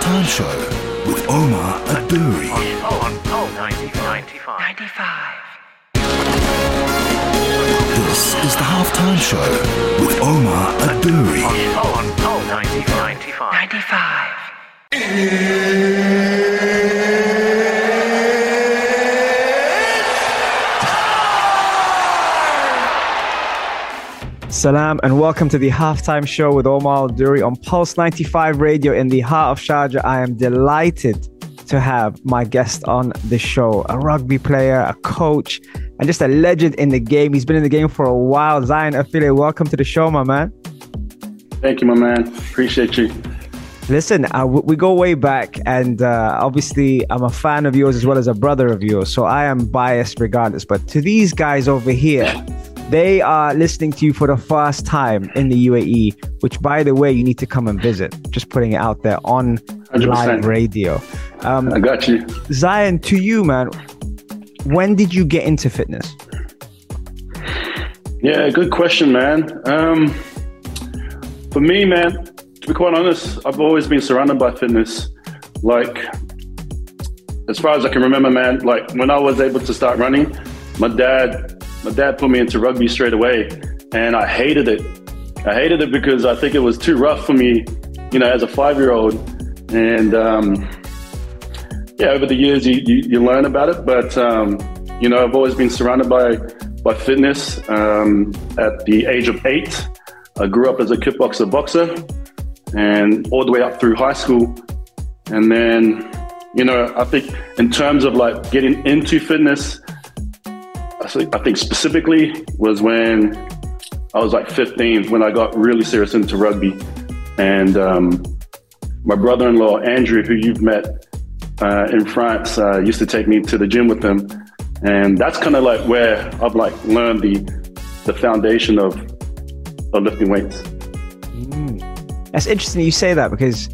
halftime show with Omar Adouri. On, on, 95. 95. This is the halftime show with Omar Adouri. On, on, 95. 95. Salam and welcome to the halftime show with Omar Duri on Pulse 95 Radio in the heart of Sharjah. I am delighted to have my guest on the show, a rugby player, a coach, and just a legend in the game. He's been in the game for a while. Zion Afele, welcome to the show, my man. Thank you, my man. Appreciate you. Listen, uh, we go way back, and uh, obviously, I'm a fan of yours as well as a brother of yours, so I am biased regardless. But to these guys over here, they are listening to you for the first time in the UAE, which, by the way, you need to come and visit. Just putting it out there on 100%. live radio. Um, I got you. Zion, to you, man, when did you get into fitness? Yeah, good question, man. Um, for me, man, to be quite honest, I've always been surrounded by fitness. Like, as far as I can remember, man, like when I was able to start running, my dad, my dad put me into rugby straight away, and I hated it. I hated it because I think it was too rough for me, you know, as a five-year-old. And um, yeah, over the years you, you, you learn about it, but um, you know, I've always been surrounded by by fitness. Um, at the age of eight, I grew up as a kickboxer boxer, and all the way up through high school, and then you know, I think in terms of like getting into fitness, I think, specifically was when I was like 15 when I got really serious into rugby, and um, my brother-in-law Andrew, who you've met uh, in France, uh, used to take me to the gym with him, and that's kind of like where I've like learned the the foundation of of lifting weights. That's interesting you say that because,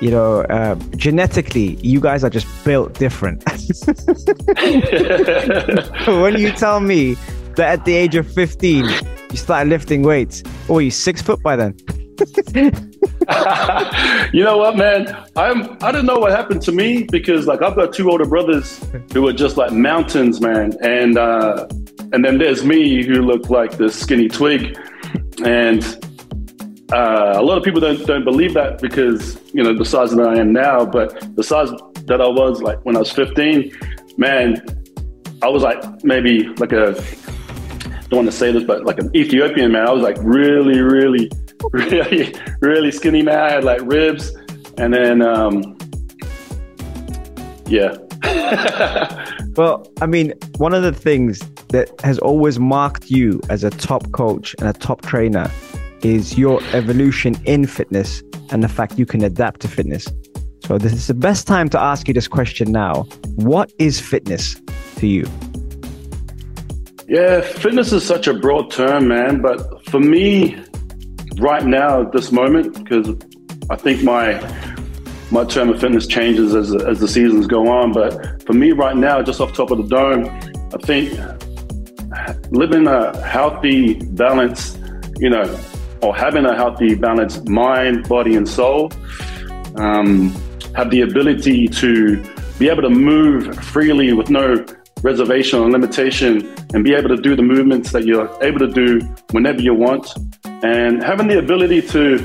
you know, uh, genetically, you guys are just built different. when you tell me that at the age of 15, you started lifting weights, oh, you six foot by then. you know what, man? I'm I don't know what happened to me because like I've got two older brothers who are just like mountains, man, and uh, and then there's me who look like this skinny twig, and uh, a lot of people don't don't believe that because you know the size that I am now, but the size that I was like when I was 15, man, I was like maybe like a don't want to say this, but like an Ethiopian man. I was like really, really, really, really skinny man. I had like ribs, and then um, yeah. Well, I mean, one of the things that has always marked you as a top coach and a top trainer is your evolution in fitness and the fact you can adapt to fitness. So, this is the best time to ask you this question now. What is fitness to you? Yeah, fitness is such a broad term, man. But for me, right now, at this moment, because I think my my term of fitness changes as as the seasons go on. But for me, right now, just off top of the dome, I think living a healthy, balanced, you know, or having a healthy, balanced mind, body, and soul, um, have the ability to be able to move freely with no reservation or limitation and be able to do the movements that you're able to do whenever you want and having the ability to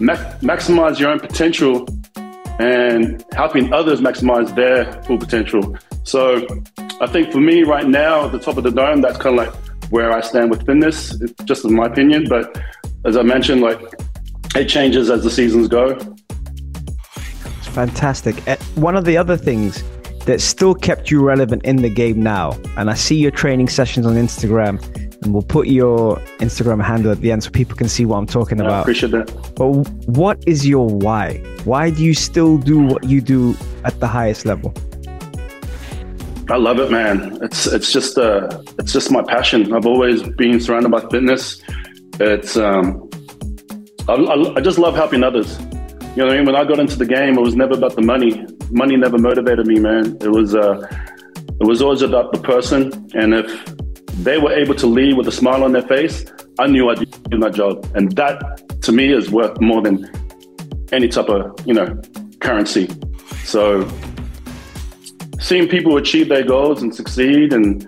mac- maximize your own potential and helping others maximize their full potential. So I think for me right now at the top of the dome, that's kind of like where I stand with fitness, just in my opinion. But as I mentioned, like it changes as the seasons go. Fantastic. Uh, One of the other things that still kept you relevant in the game now, and I see your training sessions on Instagram, and we'll put your Instagram handle at the end so people can see what I'm talking I about. appreciate that. But what is your why? Why do you still do what you do at the highest level? I love it, man. It's it's just uh it's just my passion. I've always been surrounded by fitness. It's um, I, I, I just love helping others. You know what I mean? When I got into the game, it was never about the money. Money never motivated me, man. It was uh, it was always about the person. And if they were able to leave with a smile on their face, I knew I'd do my job. And that to me is worth more than any type of you know currency. So seeing people achieve their goals and succeed and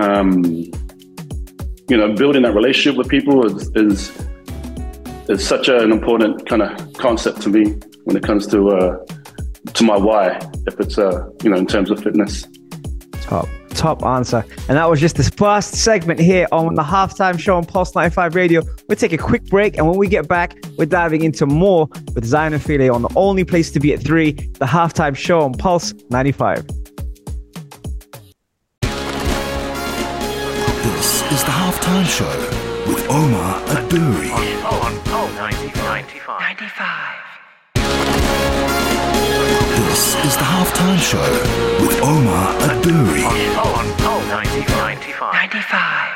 um, you know building that relationship with people is is, is such an important kind of concept to me when it comes to uh, to my why if it's uh, you know in terms of fitness. Top top answer. And that was just this first segment here on the halftime show on pulse 95 radio. We'll take a quick break and when we get back we're diving into more with zion Afele on the only place to be at three the halftime show on pulse 95 This is the halftime show with Omar Adouri. On, on 95. 95. This is the halftime show with Omar Adouri. On, on Pulse 95. 95.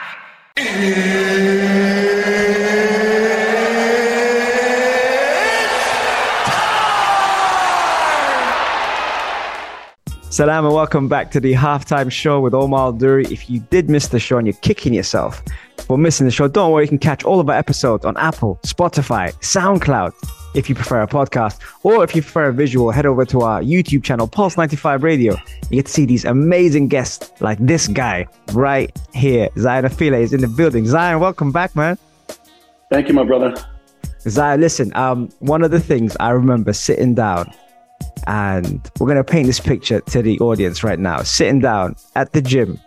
Salam and welcome back to the halftime show with Omar Duri. If you did miss the show and you're kicking yourself for missing the show, don't worry, you can catch all of our episodes on Apple, Spotify, SoundCloud, if you prefer a podcast, or if you prefer a visual, head over to our YouTube channel, Pulse 95 Radio. You get to see these amazing guests like this guy right here. Zion Afele is in the building. Zion, welcome back, man. thank you my brother Zion, listen, um, one of the things I remember sitting down and we're going to paint this picture to the audience right now. Sitting down at the gym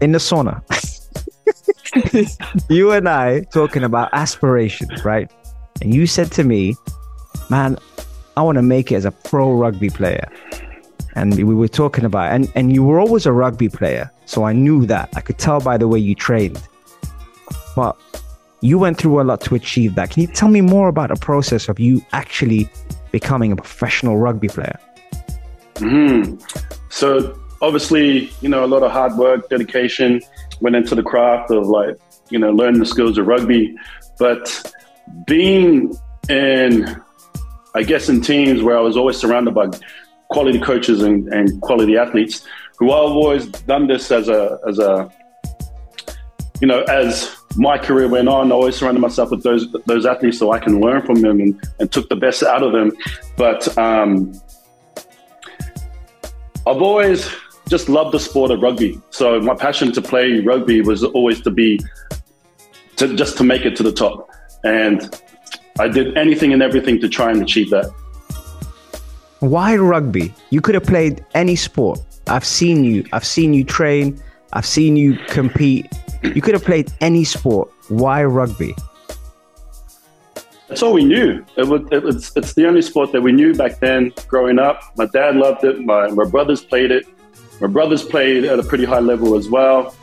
in the sauna. you and I talking about aspirations, right? And you said to me, man, I want to make it as a pro rugby player. And we were talking about, and, and you were always a rugby player. So I knew that. I could tell by the way you trained. But you went through a lot to achieve that. Can you tell me more about the process of you actually becoming a professional rugby player? hmm So obviously, you know, a lot of hard work, dedication went into the craft of like, you know, learning the skills of rugby. But being in, I guess, in teams where I was always surrounded by quality coaches and, and quality athletes who I've always done this as a, as a, you know, as my career went on, I always surrounded myself with those those athletes so I can learn from them and, and took the best out of them. But um, I've always just loved the sport of rugby. So my passion to play rugby was always to be to just to make it to the top. And I did anything and everything to try and achieve that. Why rugby? You could have played any sport. I've seen you. I've seen you train. I've seen you compete. You could have played any sport. Why rugby? That's all we knew. It was, it was, it's the only sport that we knew back then growing up. My dad loved it. My, my brothers played it. My brothers played at a pretty high level as well.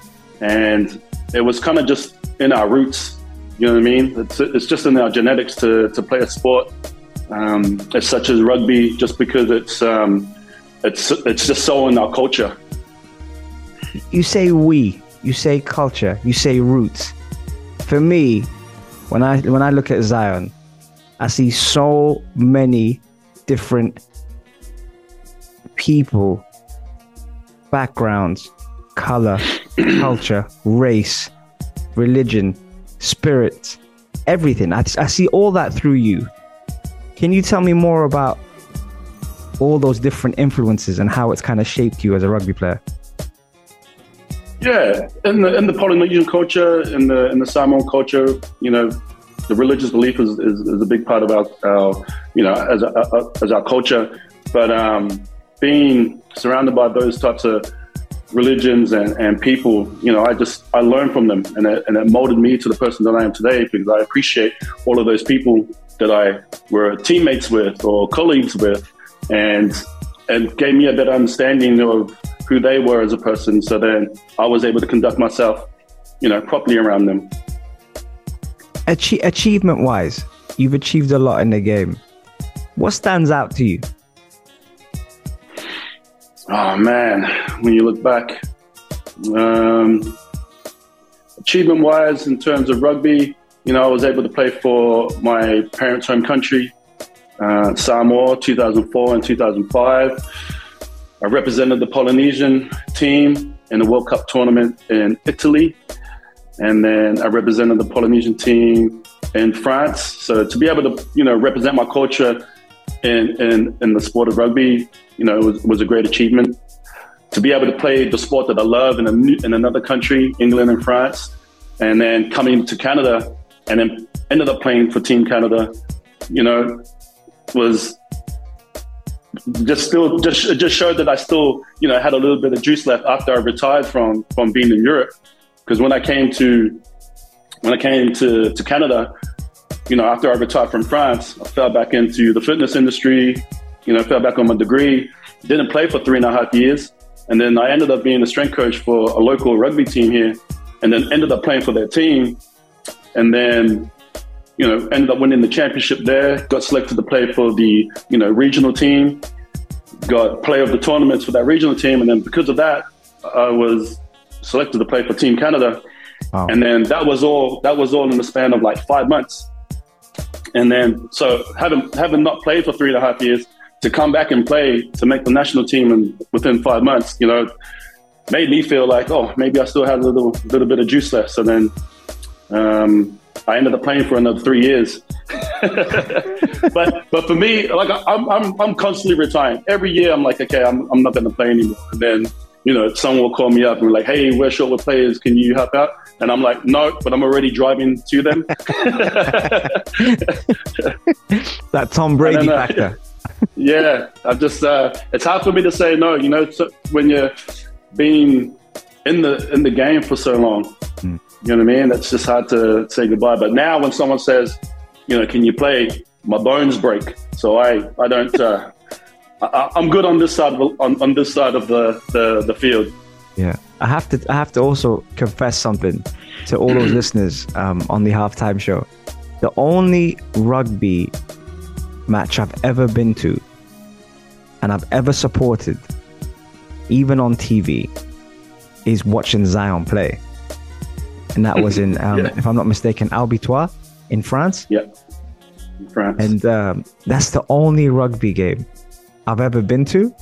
And it was kind of just in our roots. You know what I mean? It's, it's just in our genetics to, to play a sport um, as such as rugby, just because it's, um, it's, it's just so in our culture. You say we. You say culture. You say roots. For me, when I when I look at Zion, I see so many different people, backgrounds, color, culture, race, religion, spirit, everything. I, I see all that through you. Can you tell me more about all those different influences and how it's kind of shaped you as a rugby player? Yeah, in the in the Polynesian culture, in the in the Samoan culture, you know, the religious belief is, is, is a big part of our, our you know, as a, as our culture. But um, being surrounded by those types of religions and, and people, you know, I just I learned from them, and it, and it molded me to the person that I am today because I appreciate all of those people that I were teammates with or colleagues with, and and gave me a better understanding of who they were as a person. So then I was able to conduct myself, you know, properly around them. Achie- achievement wise, you've achieved a lot in the game. What stands out to you? Oh man, when you look back, um, achievement wise, in terms of rugby, you know, I was able to play for my parents' home country, uh, Samoa, 2004 and 2005. I represented the Polynesian team in the World Cup tournament in Italy. And then I represented the Polynesian team in France. So to be able to, you know, represent my culture in, in, in the sport of rugby, you know, was, was a great achievement. To be able to play the sport that I love in, a, in another country, England and France, and then coming to Canada and then ended up playing for Team Canada, you know, was just still just just showed that I still you know had a little bit of juice left after I retired from from being in Europe. Because when I came to when I came to to Canada you know after I retired from France I fell back into the fitness industry you know fell back on my degree didn't play for three and a half years. And then I ended up being a strength coach for a local rugby team here and then ended up playing for their team. And then you know, ended up winning the championship there, got selected to play for the, you know, regional team, got play of the tournaments for that regional team. And then because of that, I was selected to play for Team Canada. Wow. And then that was all, that was all in the span of like five months. And then, so having, having not played for three and a half years, to come back and play to make the national team and within five months, you know, made me feel like, oh, maybe I still had a little, little bit of juice left. So then, um, I ended up playing for another three years. but but for me, like I'm I'm I'm constantly retiring. Every year, I'm like, okay, I'm I'm not going to play anymore. And then you know, someone will call me up and be like, hey, we're short with players. Can you help out? And I'm like, no, but I'm already driving to them. That Tom Brady then, uh, factor. yeah, I just uh, it's hard for me to say no. You know, when you're being in the in the game for so long, Mm. You know what I mean. It's just hard to say goodbye. But now, when someone says, you know, can you play? My bones break, so I I don't. Uh, I, I'm good on this side of on, on this side of the, the, the field. Yeah, I have to. I have to also confess something to all those listeners um, on the halftime show. The only rugby match I've ever been to, and I've ever supported, even on TV, is watching Zion play, and that was in, um, Yeah. if I'm not mistaken, Albitois in France. Yeah, France. And um, that's the only rugby game I've ever been to.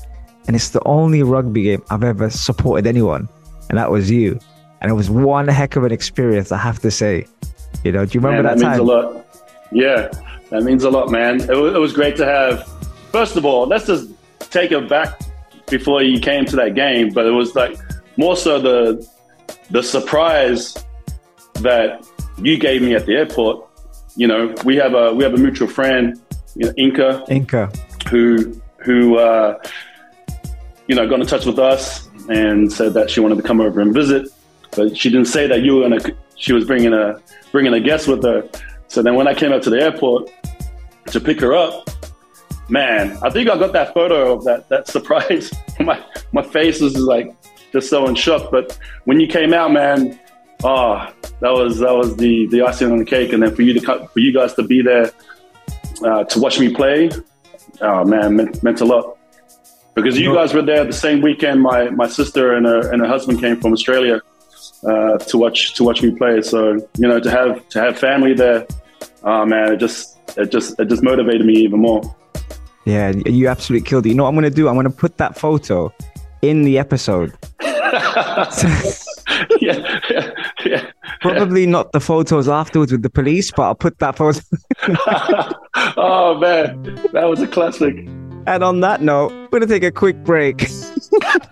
And it's the only rugby game I've ever supported anyone. And that was you. And it was one heck of an experience, I have to say. You know, do you remember Man, that, means time? a lot. Yeah, that means a lot, man. It was, it was great to have. First of all, let's just take it back before you came to that game, but it was like more so the the surprise that you gave me at the airport. You know, we have a we have a mutual friend, you know, Inca, Inca. who who uh, you know got in touch with us and said that she wanted to come over and visit, but she didn't say that you were gonna. She was bringing a bringing a guest with her. So then when I came up to the airport to pick her up, man, I think I got that photo of that that surprise. my my face was like just so in shock. But when you came out, man, oh, that was that was the the icing on the cake. And then for you to cut, for you guys to be there uh, to watch me play, oh man, meant, meant a lot. Because you guys were there the same weekend. My my sister and her and her husband came from Australia uh, to watch to watch me play. So you know to have to have family there, oh man, it just it just it just motivated me even more. Yeah, you absolutely killed it. You know what I'm going to do? I'm going to put that photo in the episode. yeah, yeah, yeah. Probably not the photos afterwards with the police, but I'll put that photo. oh man, that was a classic. And on that note, we're going to take a quick break.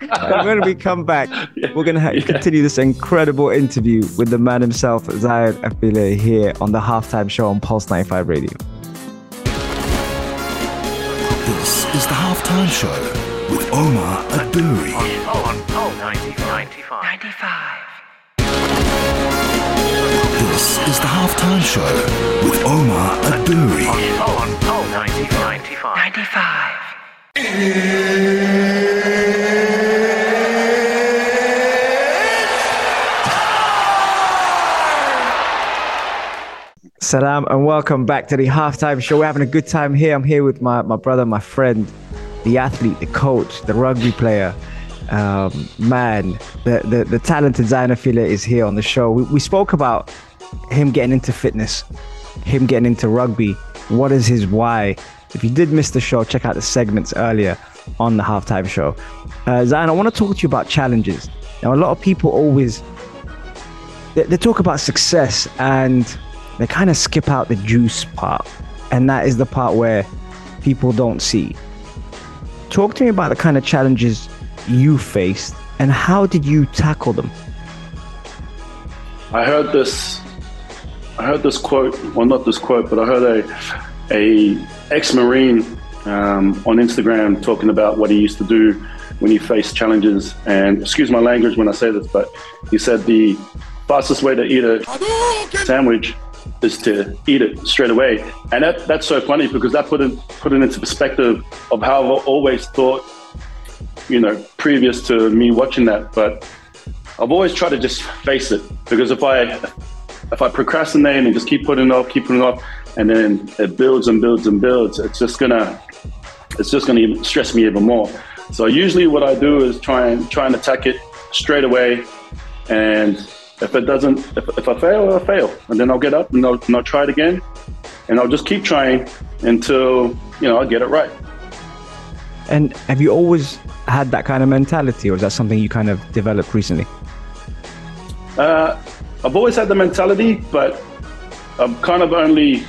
and when we come back, we're going to ha- Yeah. continue this incredible interview with the man himself, Zion Afele, here on the halftime show on Pulse 95 Radio. This is the halftime show with Omar Aduri. On, on Pulse 95. 95. 95. This is the halftime show with Omar Aduri. On, on 95. 95. 95. Salam and welcome back to the halftime show. We're having a good time here. I'm here with my, my brother, my friend, the athlete, the coach, the rugby player. Um, man, the, the, the talented Zion Afele is here on the show. We, we spoke about him getting into fitness, him getting into rugby. What is his why? If you did miss the show, check out the segments earlier on the halftime show. Uh, Zion, I want to talk to you about challenges. Now, a lot of people always they, they talk about success and they kind of skip out the juice part and that is the part where people don't see. Talk to me about the kind of challenges you faced and how did you tackle them? I heard this. I heard this quote. Well, not this quote, but I heard a a ex-marine um, on Instagram talking about what he used to do when he faced challenges. And excuse my language when I say this, but he said the fastest way to eat a sandwich is to eat it straight away. And that, that's so funny because that put it put it into perspective of how I've always thought, you know, previous to me watching that. But I've always tried to just face it because if I if I procrastinate and just keep putting it off, keep putting it off, and then it builds and builds and builds, it's just gonna it's just gonna stress me even more. So usually what I do is try and try and attack it straight away, and if it doesn't, if, if I fail, I fail, and then I'll get up and I'll, and I'll try it again, and I'll just keep trying until you know I get it right. And have you always had that kind of mentality, or is that something you kind of developed recently? Uh, I've always had the mentality, but I've kind of only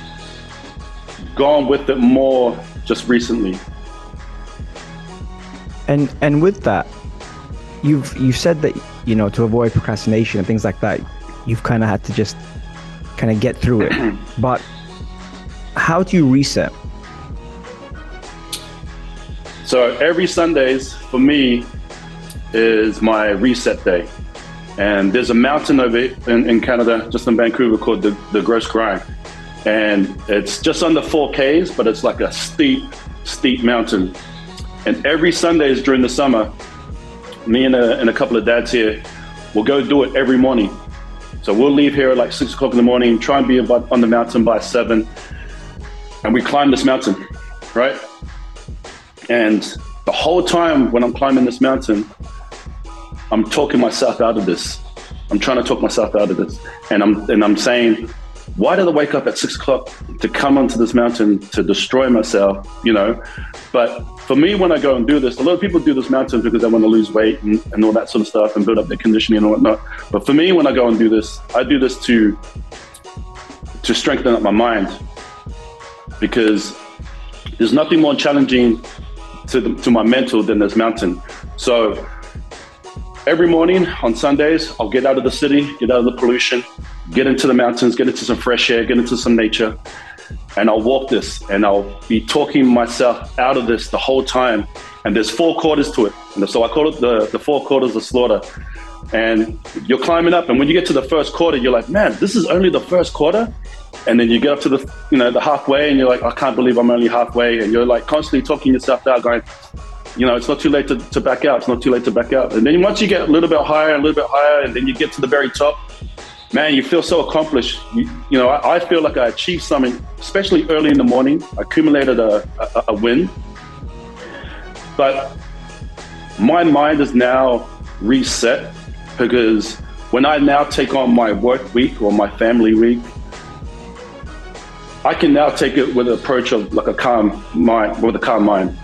gone with it more just recently. And and with that, you've you've said that you know to avoid procrastination and things like that, you've kind of had to just kind of get through it. but how do you reset? So every Sundays for me is my reset day. And there's a mountain over in, in Canada, just in Vancouver, called the, the Grouse Grind. And it's just under 4Ks, but it's like a steep, steep mountain. And every Sundays during the summer, me and a, and a couple of dads here will go do it every morning. So we'll leave here at like six o'clock in the morning, try and be on the mountain by seven, and we climb this mountain, right? And the whole time when I'm climbing this mountain, I'm talking myself out of this. I'm trying to talk myself out of this, and I'm and I'm saying, why did I wake up at six o'clock to come onto this mountain to destroy myself? You know, but for me, when I go and do this, a lot of people do this mountain because they want to lose weight and, and all that sort of stuff and build up their conditioning and whatnot. But for me, when I go and do this, I do this to to strengthen up my mind because there's nothing more challenging to the, to my mental than this mountain. So every morning on Sundays, I'll get out of the city, get out of the pollution, get into the mountains, get into some fresh air, get into some nature, and I'll walk this and I'll be talking myself out of this the whole time. And there's four quarters to it. And so I call it the, the four quarters of slaughter. And you're climbing up, and when you get to the first quarter, you're like, man, this is only the first quarter. And then you get up to the, you know, the halfway, and you're like, I can't believe I'm only halfway. And you're like constantly talking yourself out, going, you know, it's not too late to, to back out. It's not too late to back out. And then once you get a little bit higher, a little bit higher, and then you get to the very top, man, you feel so accomplished. You, you know, I, I, feel like I achieved something, especially early in the morning. Accumulated a, a, a win. But my mind is now reset because when I now take on my work week or my family week, I can now take it with an approach of like a calm mind, with a calm mind,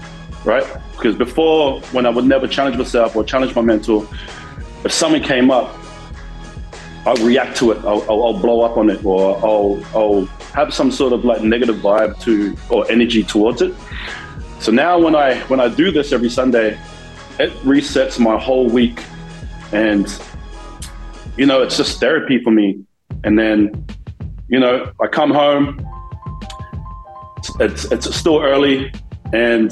right? Because before, when I would never challenge myself or challenge my mentor, if something came up, I'll react to it. I'll, I'll, I'll, blow up on it, or I'll, I'll have some sort of like negative vibe to or energy towards it. So now, when I when I do this every Sunday, it resets my whole week, and you know, it's just therapy for me. And then, you know, I come home. It's it's still early, and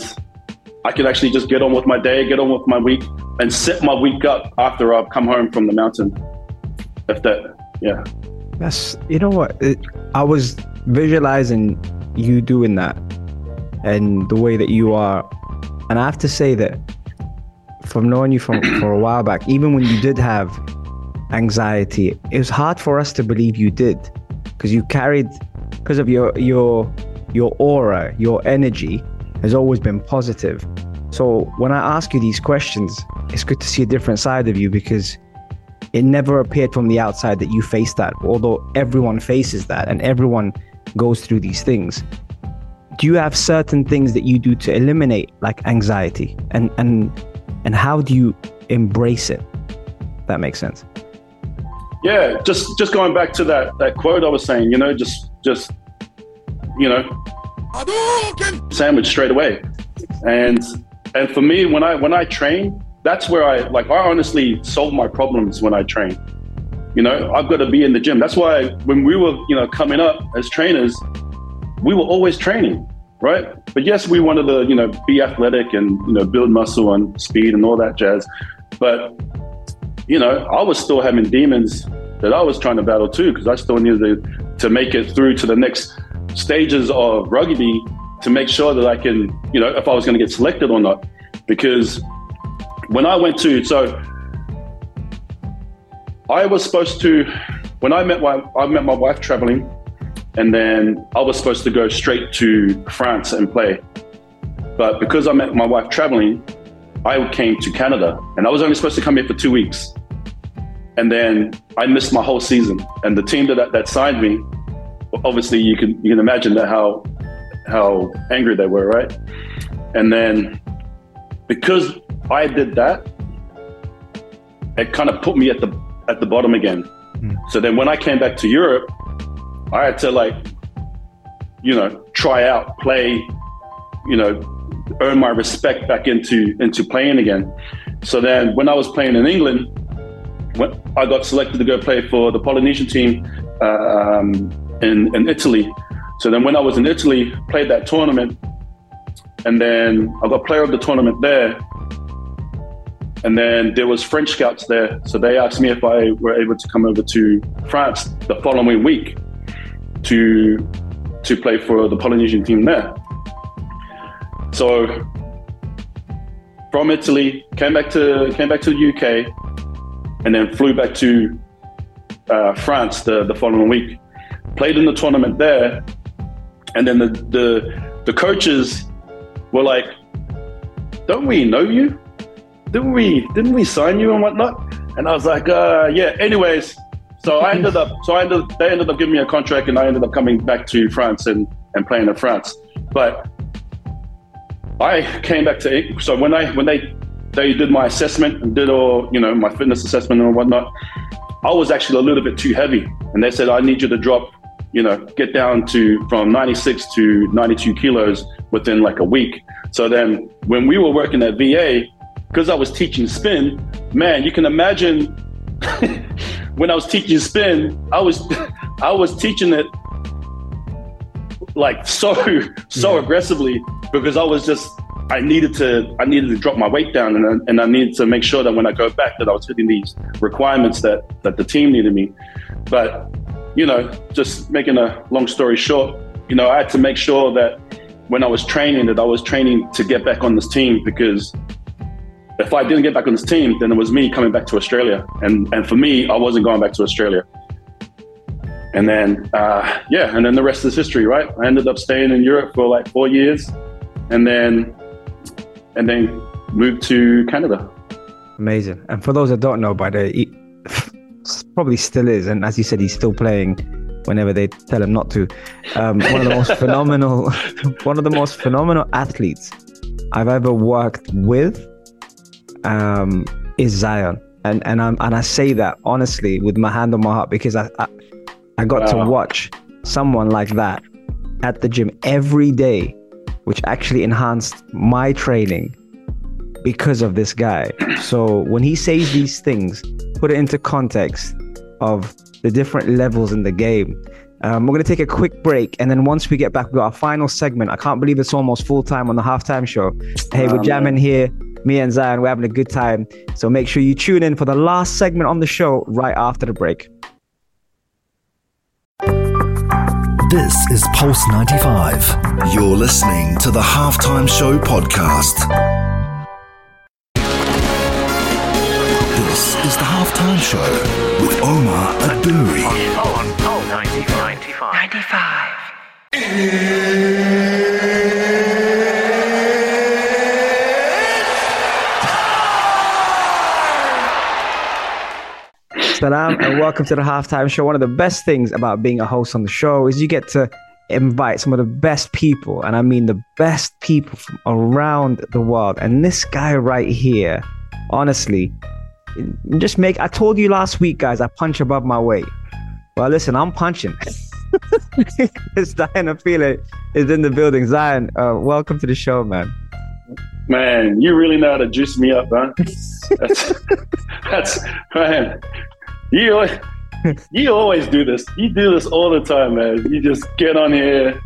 I could actually just get on with my day, get on with my week, and set my week up after I've come home from the mountain. If that yeah. That's you know what? It, i was visualizing you doing that and the way that you are. And i have to say that from knowing you from for a while back even when you did have anxiety it was hard for us to believe you did. Because you carried because of your your your aura your energy has always been positive so when i ask you these questions it's good to see a different side of you because it never appeared from the outside that you faced that, although everyone faces that and everyone goes through these things. Do you have certain things that you do to eliminate like anxiety and and and how do you embrace it? That makes sense. Yeah, just just going back to that that quote I was saying, you know, just just you know, sandwich straight away. And and for me, when I when I train, that's where I like I honestly solve my problems when I train. You know, I've got to be in the gym. That's why when we were, you know, coming up as trainers, we were always training, right? But yes, we wanted to, you know, be athletic and, you know, build muscle and speed and all that jazz. But, you know, I was still having demons that I was trying to battle too, because I still needed to, to make it through to the next stages of rugby to make sure that I can, you know, if I was going to get selected or not. Because when I went to, so I was supposed to, when I met my, I met my wife traveling, and then I was supposed to go straight to France and play. But because I met my wife traveling, I came to Canada, and I was only supposed to come here for two weeks. And then I missed my whole season. And the team that that signed me, obviously you can you can imagine that how how angry they were, right? And then because I did that, it kind of put me at the at the bottom again. Mm. So then when I came back to Europe, I had to like, you know, try out, play, you know, earn my respect back into into playing again. So then when I was playing in England, when I got selected to go play for the Polynesian team um, in, in Italy. So then when I was in Italy, played that tournament, and then I got player of the tournament there. And then there was French scouts there, so they asked me if I were able to come over to France the following week to to play for the Polynesian team there. So from Italy, came back to came back to the UK, and then flew back to uh, France the, the following week. Played in the tournament there, and then the the, the coaches were like, "Don't we know you? Didn't we? Didn't we sign you and whatnot?" And I was like, uh, "Yeah." Anyways, so I ended up. So I ended. They ended up giving me a contract, and I ended up coming back to France and and playing in France. But I came back to. So when I when they they did my assessment and did all you know my fitness assessment and whatnot, I was actually a little bit too heavy, and they said I need you to drop you know, get down to from 96 to 92 kilos within like a week. So then when we were working at VA, because I was teaching spin, man, you can imagine when I was teaching spin, I was I was teaching it like so so yeah. aggressively because I was just I needed to I needed to drop my weight down and I, and I needed to make sure that when I go back that I was hitting these requirements that that the team needed me. But you know, just making a long story short, you know, I had to make sure that when I was training, that I was training to get back on this team because if I didn't get back on this team, then it was me coming back to Australia. And, and for me, I wasn't going back to Australia. And then, uh, yeah, and then the rest is history, right? I ended up staying in Europe for like four years and then, and then moved to Canada. Amazing. And for those that don't know, by the probably still is, and as you said, he's still playing whenever they tell him not to. Um, one of the most phenomenal, one of the most phenomenal athletes I've ever worked with um, is Zion, and and I'm and I say that honestly with my hand on my heart because I I, I got wow. to watch someone like that at the gym every day, which actually enhanced my training because of this guy. So when he says these things, put it into context of the different levels in the game. Um, we're going to take a quick break. And then once we get back, we've got our final segment. I can't believe it's almost full time on the halftime show. Hey, we're jamming here. Me and Zion, we're having a good time. So make sure you tune in for the last segment on the show right after the break. This is Pulse 95. You're listening to the Halftime Show podcast. Is show with Omar Adouri. On, on, 95. 95. Salam and welcome to the halftime show. One of the best things about being a host on the show is you get to invite some of the best people, and I mean the best people from around the world. And this guy right here, honestly, just make. I told you last week, guys, I punch above my weight. Well, listen, I'm punching. it's Zion Afele is in the building. Zion, uh, welcome to the show, man. Man, you really know how to juice me up, huh? That's, that's man. You you always do this. You do this all the time, man. You just get on here,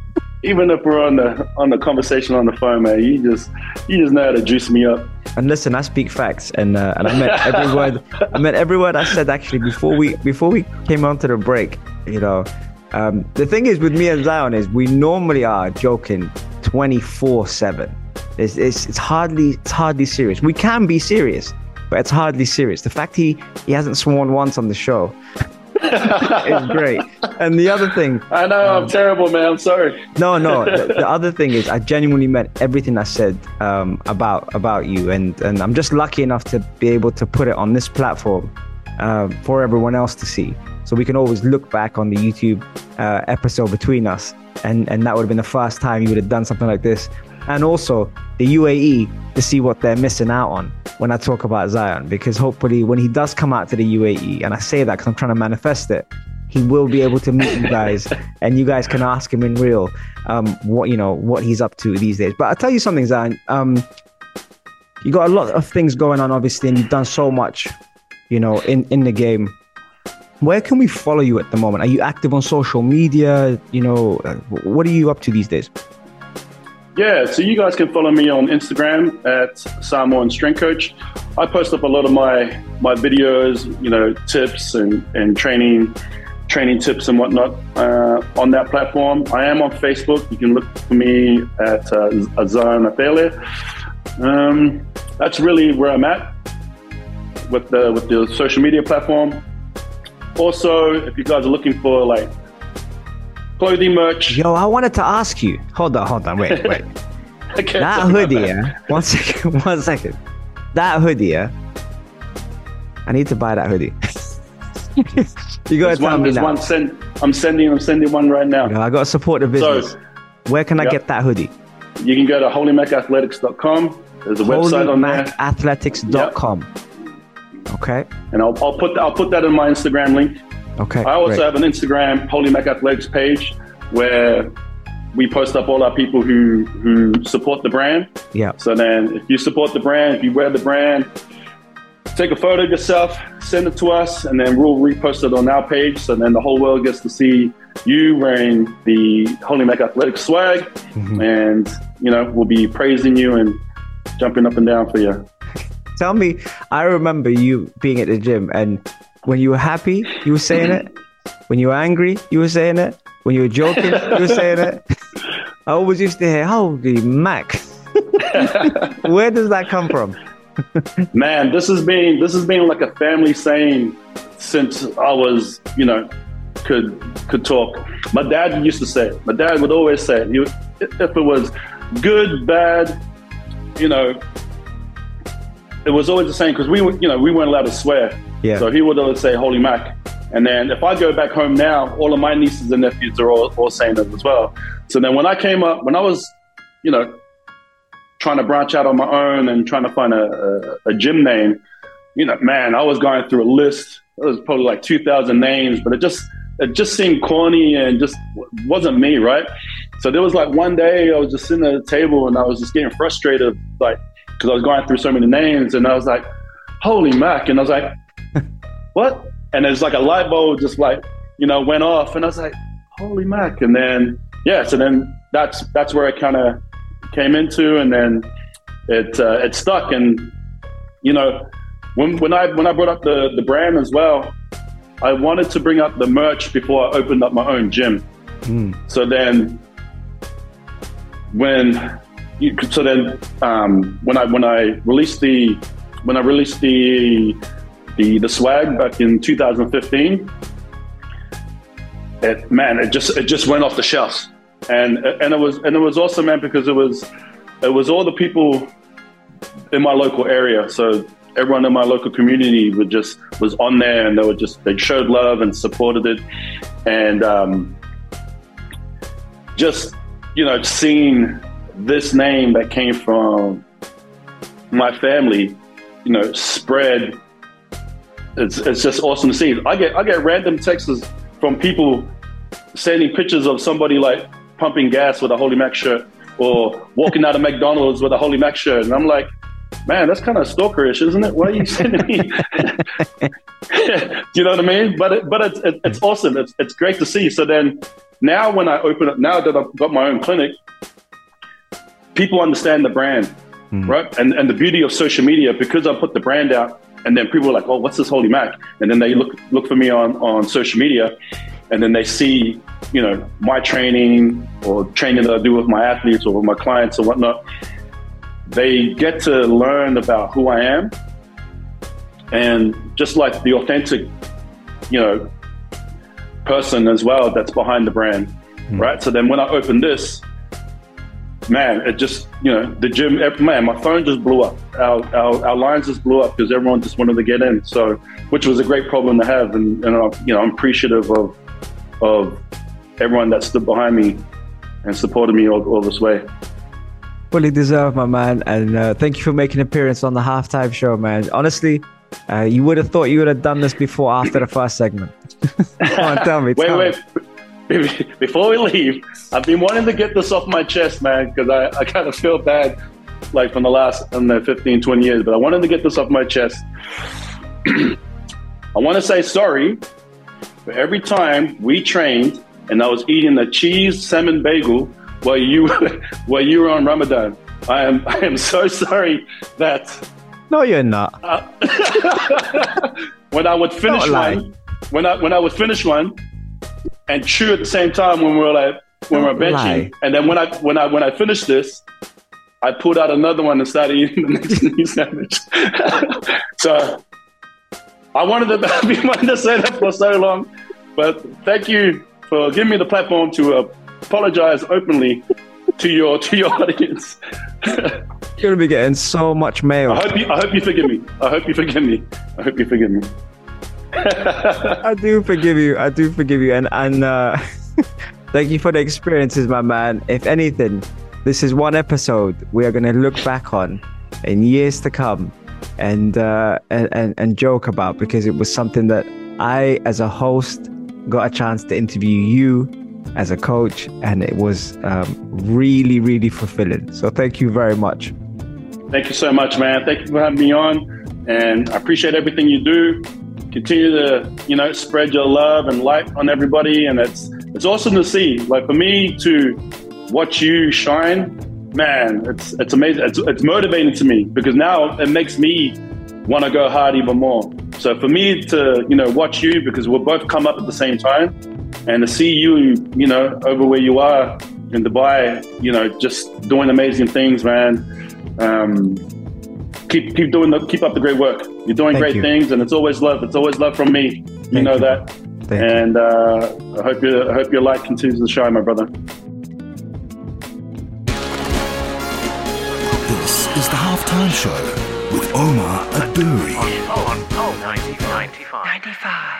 even if we're on the on the conversation on the phone, man. You just you just know how to juice me up. And listen, I speak facts, and uh, and I meant every word. I meant every word I said actually before we before we came onto the break. You know, um, the thing is with me and Zion is we normally are joking twenty four seven. It's, it's hardly it's hardly serious. We can be serious, but it's hardly serious. The fact he he hasn't sworn once on the show is great. And the other thing, I know I'm terrible, man. I'm sorry. no, no. The, the other thing is, I genuinely meant everything I said um, about about you, and and I'm just lucky enough to be able to put it on this platform uh, for everyone else to see. So we can always look back on the YouTube uh, episode between us, and and that would have been the first time you would have done something like this, and also the UAE to see what they're missing out on when I talk about Zion, because hopefully when he does come out to the UAE, and I say that because I'm trying to manifest it, he will be able to meet you guys, and you guys can ask him in real, um, what you know, what he's up to these days. But I'll tell you something, Zion. Um, you got a lot of things going on, obviously, and you've done so much, you know, in in the game. Where can we follow you at the moment? Are you active on social media? You know, uh, what are you up to these days? Yeah, so you guys can follow me on Instagram at Samoan Strength Coach. I post up a lot of my my videos, you know, tips and, and training training tips and whatnot uh, on that platform. I am on Facebook. You can look for me at uh, Zion Afele. Um, that's really where I'm at with the with the social media platform. Also, if you guys are looking for like clothing merch, Yo, I wanted to ask you. Hold on, hold on, wait, wait. okay, that hoodie, yeah. One second, one second. That hoodie, yeah. I need to buy that hoodie. you gotta There's tell one, me now. one send, I'm sending I'm sending one right now. I gotta support the business. So Where can I get that hoodie? you can go to holymacathletics.com. There's a website on there, HolyMacAthletics.com. Okay. and I'll, I'll put I'll put that in my Instagram link. Okay. I also great. have an Instagram Holy Mac Athletics page where we post up all our people who who support the brand. yeah. So then, if you support the brand, if you wear the brand, take a photo of yourself, send it to us, and then we'll repost it on our page. So then the whole world gets to see you wearing the Holy Mac Athletic swag, Mhm. and you know we'll be praising you and jumping up and down for you. Tell me, I remember you being at the gym, and when you were happy, you were saying it. When you were angry, you were saying it. When you were joking, you were saying it. I always used to hear, "Holy Mac." Where does that come from? Man, this has been this has been like a family saying since I was, you know, could could talk. My dad used to say it. My dad would always say it. He, if it was good, bad, you know, it was always the same because we, you know, we weren't allowed to swear. Yeah. So he would always say "Holy Mac," and then if I go back home now, all of my nieces and nephews are all, all saying it as well. So then when I came up, when I was, you know, trying to branch out on my own and trying to find a, a, a gym name, you know, man, I was going through a list. It was probably like two thousand names, but it just it just seemed corny and just wasn't me, right? So there was like one day I was just sitting at a table and I was just getting frustrated, like because I was going through so many names, and I was like, "Holy Mac!" And I was like, "What?" And it's like a light bulb just like you know went off, and I was like, "Holy Mac!" And then yeah, so then that's that's where I kind of came into, and then it uh, it stuck, and you know when when I when I brought up the the brand as well, I wanted to bring up the merch before I opened up my own gym. Mm. So then, when you, so then um, when I when I released the when I released the the the swag back in 2015, it man it just it just went off the shelves, and and it was and it was awesome, man, because it was it was all the people in my local area. So everyone in my local community would just was on there, and they were just they showed love and supported it, and um, just you know seeing this name that came from my family, you know, spread. It's, it's just awesome to see. I get I get random texts from people sending pictures of somebody like pumping gas with a Holy Mac shirt or walking out of McDonald's with a Holy Mac shirt. And I'm like, man, that's kind of stalkerish, isn't it? Why are you sending me? Do you know what I mean? But it, but it's, it's awesome. It's, it's great to see. So then now when I open it, now that I've got my own clinic, people understand the brand, mm. right? And, and the beauty of social media, because I put the brand out and then people are like, oh, what's this Holy Mac? And then they look, look for me on, on social media and then they see, you know, my training or training that I do with my athletes or with my clients or whatnot they get to learn about who I am and just like the authentic, you know, person as well that's behind the brand, mm. right? So then when I opened this, man, it just, you know, the gym, man, my phone just blew up. Our, our, our lines just blew up because everyone just wanted to get in. So, which was a great problem to have. And, and uh, you know, I'm appreciative of, of everyone that stood behind me and supported me all, all this way fully deserved, my man. And uh, thank you for making an appearance on the halftime show, man. Honestly, uh, you would have thought you would have done this before after the first segment. Come on, tell me. wait, tell wait. Me. Before we leave, I've been wanting to get this off my chest, man, because I, I kind of feel bad, like from the last I know, 15, 20 years, but I wanted to get this off my chest. I want to say sorry for every time we trained and I was eating a cheese salmon bagel while you while you were on Ramadan. I am I am so sorry that. No, you're not. Uh, when I would finish one, when I when I would finish one, and chew at the same time when we were like when we we're benching, lie. and then when I when I when I finished this, I pulled out another one and started eating the next sandwich. so I wanted to be wanted to say that for so long, but thank you for giving me the platform to uh, apologize openly to your to your audience. You're gonna be getting so much mail. I hope you, I hope you forgive me. I hope you forgive me. I hope you forgive me. I do forgive you. I do forgive you, and and uh, thank you for the experiences, my man. If anything, this is one episode we are gonna look back on in years to come, and uh, and, and joke about because it was something that I, as a host, got a chance to interview you as a coach, and it was um, really, really fulfilling. So thank you very much. Thank you so much, man. Thank you for having me on, and I appreciate everything you do. Continue to, you know, spread your love and light on everybody, and it's it's awesome to see. Like for me to watch you shine, man, it's it's amazing. It's, it's motivating to me because now it makes me want to go hard even more. So for me to, you know, watch you because we'll both come up at the same time and to see you, you know, over where you are in Dubai, you know, just doing amazing things, man. Um, keep keep doing the keep up the great work. You're doing Thank great you. things, and it's always love. It's always love from me. You Thank know you. that. Thank and uh, I hope your I hope your light continues to shine, my brother. Is show with Omar Adouri. On, on, on, 95. 95.